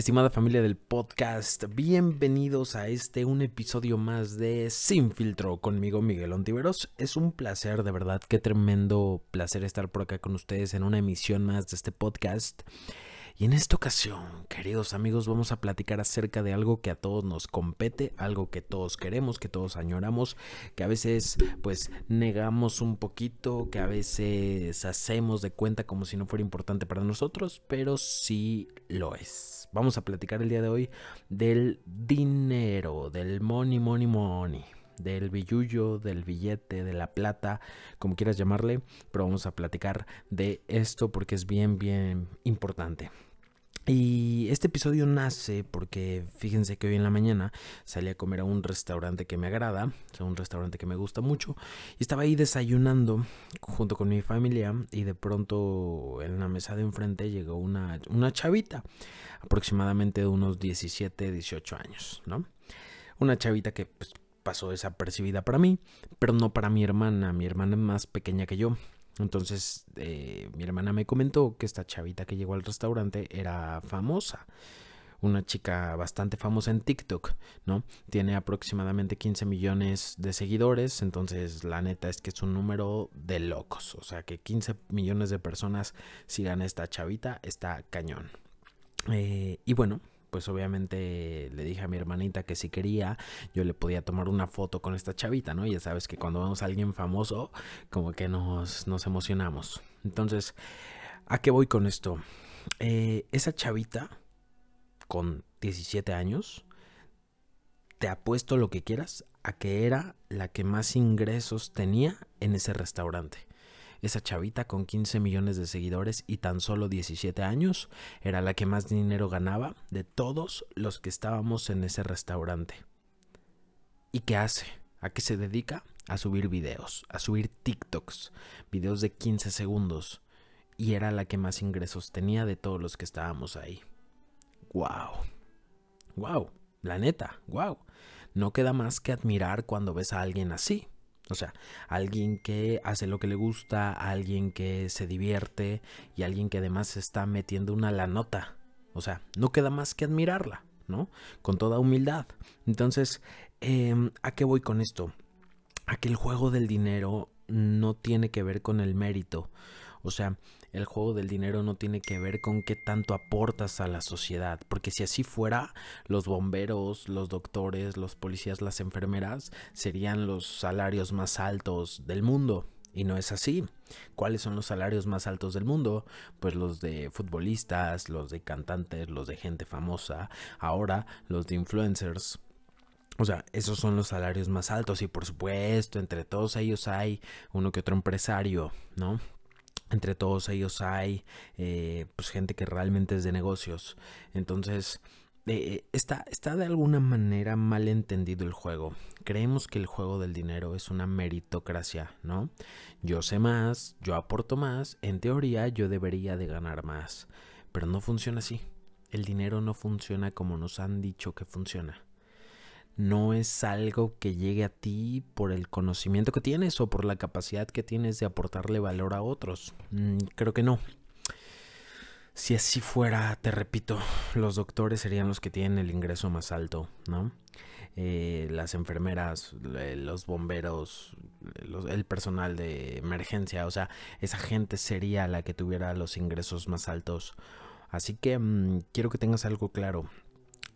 Estimada familia del podcast, bienvenidos a este un episodio más de Sin Filtro conmigo Miguel Ontiveros. Es un placer, de verdad, qué tremendo placer estar por acá con ustedes en una emisión más de este podcast. Y en esta ocasión, queridos amigos, vamos a platicar acerca de algo que a todos nos compete, algo que todos queremos, que todos añoramos, que a veces pues negamos un poquito, que a veces hacemos de cuenta como si no fuera importante para nosotros, pero sí lo es. Vamos a platicar el día de hoy del dinero, del money, money, money del billullo, del billete, de la plata, como quieras llamarle, pero vamos a platicar de esto porque es bien, bien importante. Y este episodio nace porque fíjense que hoy en la mañana salí a comer a un restaurante que me agrada, o un restaurante que me gusta mucho, y estaba ahí desayunando junto con mi familia y de pronto en la mesa de enfrente llegó una, una chavita, aproximadamente de unos 17, 18 años, ¿no? Una chavita que pues, pasó desapercibida para mí, pero no para mi hermana, mi hermana es más pequeña que yo. Entonces eh, mi hermana me comentó que esta chavita que llegó al restaurante era famosa. Una chica bastante famosa en TikTok, ¿no? Tiene aproximadamente 15 millones de seguidores, entonces la neta es que es un número de locos. O sea, que 15 millones de personas sigan a esta chavita, está cañón. Eh, y bueno, pues obviamente le dije a mi hermanita que si quería, yo le podía tomar una foto con esta chavita, ¿no? Ya sabes que cuando vemos a alguien famoso, como que nos, nos emocionamos. Entonces, ¿a qué voy con esto? Eh, esa chavita con 17 años, te apuesto lo que quieras a que era la que más ingresos tenía en ese restaurante. Esa chavita con 15 millones de seguidores y tan solo 17 años era la que más dinero ganaba de todos los que estábamos en ese restaurante. ¿Y qué hace? ¿A qué se dedica? A subir videos, a subir TikToks, videos de 15 segundos. Y era la que más ingresos tenía de todos los que estábamos ahí. ¡Wow! ¡Wow! La neta, wow. No queda más que admirar cuando ves a alguien así. O sea, alguien que hace lo que le gusta, alguien que se divierte y alguien que además está metiendo una la nota. O sea, no queda más que admirarla, ¿no? Con toda humildad. Entonces, em, ¿a qué voy con esto? A que el juego del dinero no tiene que ver con el mérito. O sea, el juego del dinero no tiene que ver con qué tanto aportas a la sociedad, porque si así fuera, los bomberos, los doctores, los policías, las enfermeras serían los salarios más altos del mundo. Y no es así. ¿Cuáles son los salarios más altos del mundo? Pues los de futbolistas, los de cantantes, los de gente famosa, ahora los de influencers. O sea, esos son los salarios más altos y por supuesto, entre todos ellos hay uno que otro empresario, ¿no? Entre todos ellos hay eh, pues gente que realmente es de negocios. Entonces, eh, está, está de alguna manera mal entendido el juego. Creemos que el juego del dinero es una meritocracia, ¿no? Yo sé más, yo aporto más, en teoría yo debería de ganar más. Pero no funciona así. El dinero no funciona como nos han dicho que funciona no es algo que llegue a ti por el conocimiento que tienes o por la capacidad que tienes de aportarle valor a otros. Mm, creo que no. Si así fuera, te repito, los doctores serían los que tienen el ingreso más alto, ¿no? Eh, las enfermeras, los bomberos, el personal de emergencia, o sea, esa gente sería la que tuviera los ingresos más altos. Así que mm, quiero que tengas algo claro.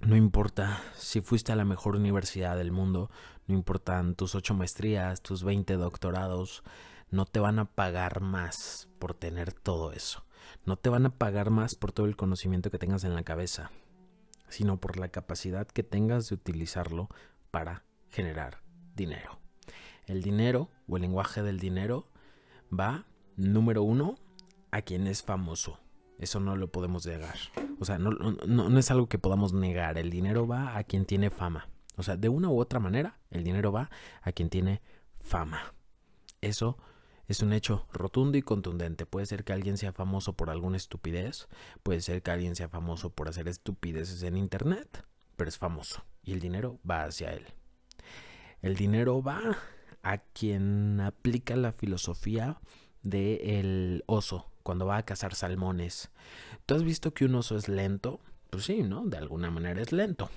No importa si fuiste a la mejor universidad del mundo, no importan tus ocho maestrías, tus 20 doctorados, no te van a pagar más por tener todo eso. No te van a pagar más por todo el conocimiento que tengas en la cabeza, sino por la capacidad que tengas de utilizarlo para generar dinero. El dinero o el lenguaje del dinero va, número uno, a quien es famoso. Eso no lo podemos negar. O sea, no, no, es algo que podamos negar. El dinero va a quien tiene fama. O sea, de una u otra manera, el dinero va a quien tiene fama. Eso es un hecho rotundo y contundente. Puede ser que alguien sea famoso por alguna estupidez. Puede ser que alguien sea famoso por hacer estupideces en Internet. Pero es famoso. Y el dinero va hacia él. El dinero va a quien aplica la filosofía del oso cuando va a cazar salmones. ¿Tú has visto que un oso es lento? pues sí, ¿no? De alguna manera es lento.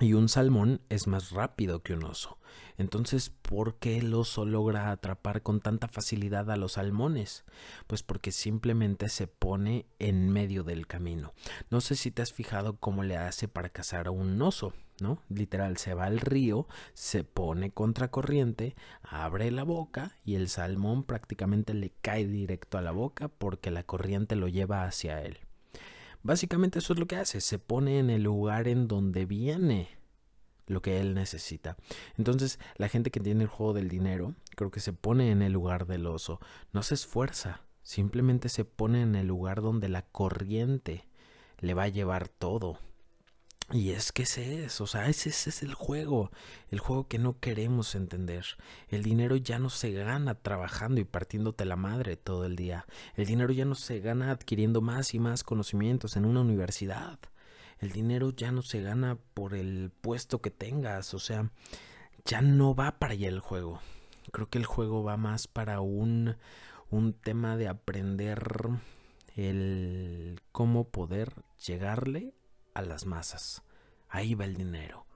Y un salmón es más rápido que un oso. Entonces, ¿por qué el oso logra atrapar con tanta facilidad a los salmones? Pues porque simplemente se pone en medio del camino. No sé si te has fijado cómo le hace para cazar a un oso, ¿no? Literal, se va al río, se pone contracorriente, abre la boca y el salmón prácticamente le cae directo a la boca porque la corriente lo lleva hacia él. Básicamente eso es lo que hace, se pone en el lugar en donde viene lo que él necesita. Entonces, la gente que tiene el juego del dinero, creo que se pone en el lugar del oso, no se esfuerza, simplemente se pone en el lugar donde la corriente le va a llevar todo. Y es que ese es, o sea, ese, es el juego, el juego que no queremos entender. El dinero ya no se gana trabajando y partiéndote la madre todo el día. El dinero ya no se gana adquiriendo más y más conocimientos en una universidad. El dinero ya no se gana por el puesto que tengas, o sea, ya no va para allá el juego. Creo que el juego va más para un, un tema de aprender el cómo poder llegarle a las masas. Ahí va el dinero.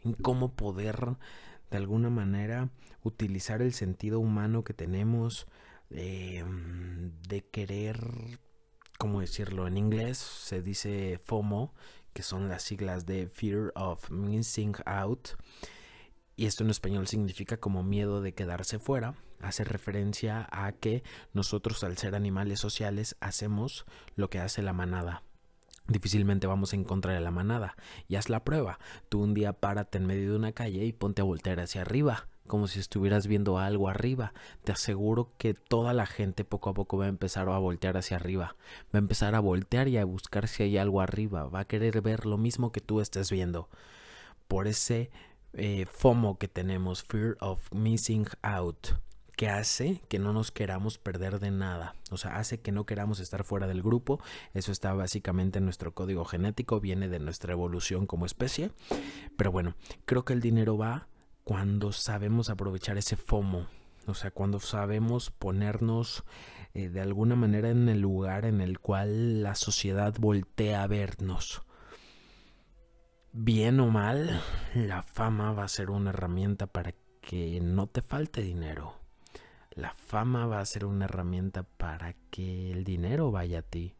En cómo poder de alguna manera utilizar el sentido humano que tenemos em, de querer, ¿cómo decirlo? En inglés se dice FOMO, que son las siglas de Fear of Missing Out. Y esto en español significa como miedo de quedarse fuera. Hace referencia a que nosotros al ser animales sociales hacemos lo que hace la manada difícilmente vamos en contra de la manada. Y haz la prueba. Tú un día párate en medio de una calle y ponte a voltear hacia arriba, como si estuvieras viendo algo arriba. Te aseguro que toda la gente poco a poco va a empezar a voltear hacia arriba. Va a empezar a voltear y a buscar si hay algo arriba. Va a querer ver lo mismo que tú estés viendo. Por ese eh, FOMO que tenemos, Fear of Missing Out que hace que no nos queramos perder de nada. O sea, hace que no queramos estar fuera del grupo. Eso está básicamente en nuestro código genético, viene de nuestra evolución como especie. Pero bueno, creo que el dinero va cuando sabemos aprovechar ese FOMO. O sea, cuando sabemos ponernos eh, de alguna manera en el lugar en el cual la sociedad voltea a vernos. Bien o mal, la fama va a ser una herramienta para que no te falte dinero la fama va a ser una herramienta para que el dinero vaya a ti.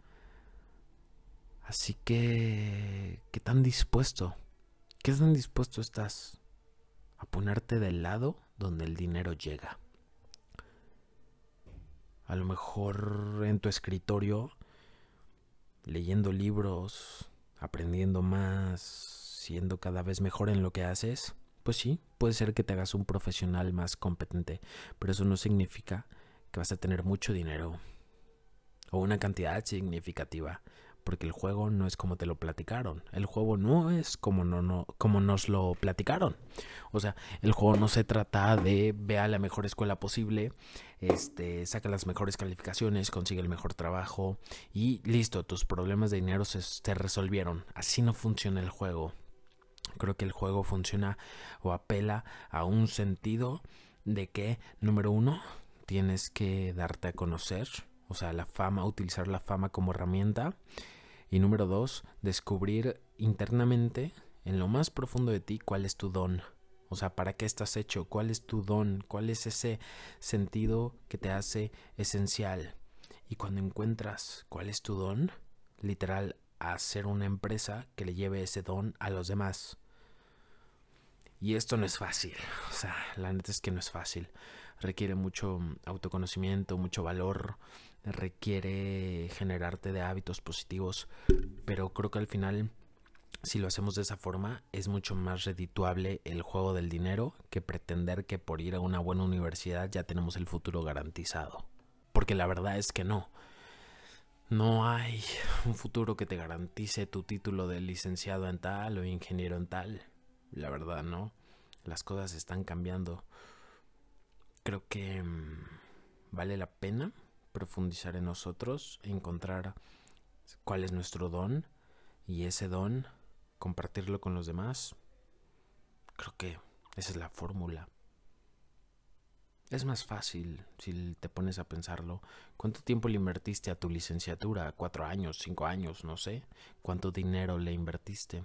Así que, ¿qué tan dispuesto? ¿Qué tan dispuesto estás a ponerte del lado donde el dinero llega? A lo mejor en tu escritorio, leyendo libros, aprendiendo más, siendo cada vez mejor en lo que haces pues sí, puede ser que te hagas un profesional más competente, pero eso no significa que vas a tener mucho dinero o una cantidad significativa, porque el juego no es como te lo platicaron, el juego no es como, no, no, como nos lo platicaron. O sea, el juego no se trata de ve a la mejor escuela posible, este, saca las mejores calificaciones, consigue el mejor trabajo y listo, tus problemas de dinero se, se resolvieron. Así no funciona el juego. Creo que el juego funciona o apela a un sentido de que, número uno, tienes que darte a conocer, o sea, la fama, utilizar la fama como herramienta. Y número dos, descubrir internamente, en lo más profundo de ti, cuál es tu don. O sea, ¿para qué estás hecho? ¿Cuál es tu don? ¿Cuál es ese sentido que te hace esencial? Y cuando encuentras cuál es tu don, literal, hacer una empresa que le lleve ese don a los demás. Y esto no es fácil, o sea, la neta es que no es fácil. Requiere mucho autoconocimiento, mucho valor, requiere generarte de hábitos positivos, pero creo que al final, si lo hacemos de esa forma, es mucho más redituable el juego del dinero que pretender que por ir a una buena universidad ya tenemos el futuro garantizado. Porque la verdad es que no. No hay un futuro que te garantice tu título de licenciado en tal o ingeniero en tal la verdad, ¿no? Las cosas están cambiando. Creo que mm, vale la pena profundizar en nosotros, encontrar cuál es nuestro don y ese don compartirlo con los demás. Creo que esa es la fórmula. Es más fácil si te pones a pensarlo. ¿Cuánto tiempo le invertiste a tu licenciatura? ¿Cuatro años? ¿Cinco años? No sé. ¿Cuánto dinero le invertiste?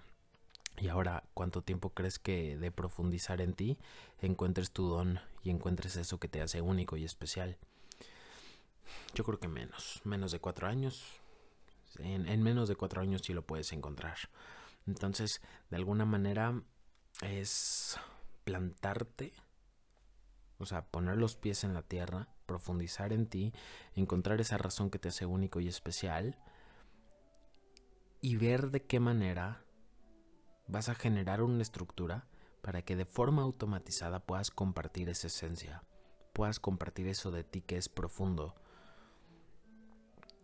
Y ahora, ¿cuánto tiempo crees que de profundizar en ti encuentres tu don y encuentres eso que te hace único y especial? Yo creo que menos, menos de cuatro años. En, en menos de cuatro años sí lo puedes encontrar. Entonces, de alguna manera es plantarte, o sea, poner los pies en la tierra, profundizar en ti, encontrar esa razón que te hace único y especial y ver de qué manera vas a generar una estructura para que de forma automatizada puedas compartir esa esencia, puedas compartir eso de ti que es profundo.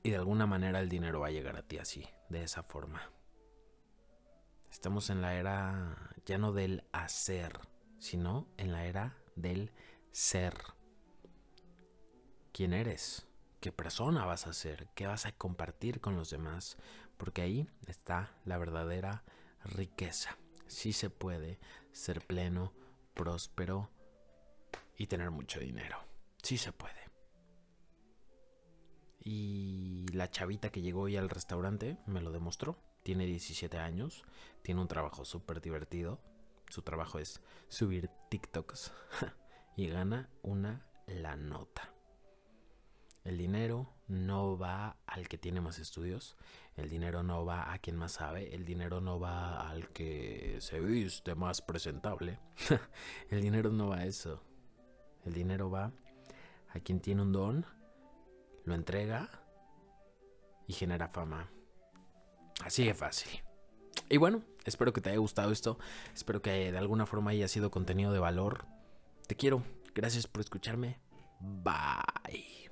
Y de alguna manera el dinero va a llegar a ti así, de esa forma. Estamos en la era ya no del hacer, sino en la era del ser. ¿Quién eres? ¿Qué persona vas a ser? ¿Qué vas a compartir con los demás? Porque ahí está la verdadera riqueza. Sí se puede ser pleno, próspero y tener mucho dinero. Sí se puede. Y la chavita que llegó hoy al restaurante me lo demostró. Tiene 17 años, tiene un trabajo súper divertido. Su trabajo es subir TikToks y gana una la nota. El dinero no va al que tiene más estudios, el dinero no va a quien más sabe, el dinero no va al que se viste más presentable. el dinero no va a eso. El dinero va a quien tiene un don, lo entrega y genera fama. Así de fácil. Y bueno, espero que te haya gustado esto. Espero que de alguna forma haya sido contenido de valor. Te quiero. Gracias por escucharme. Bye.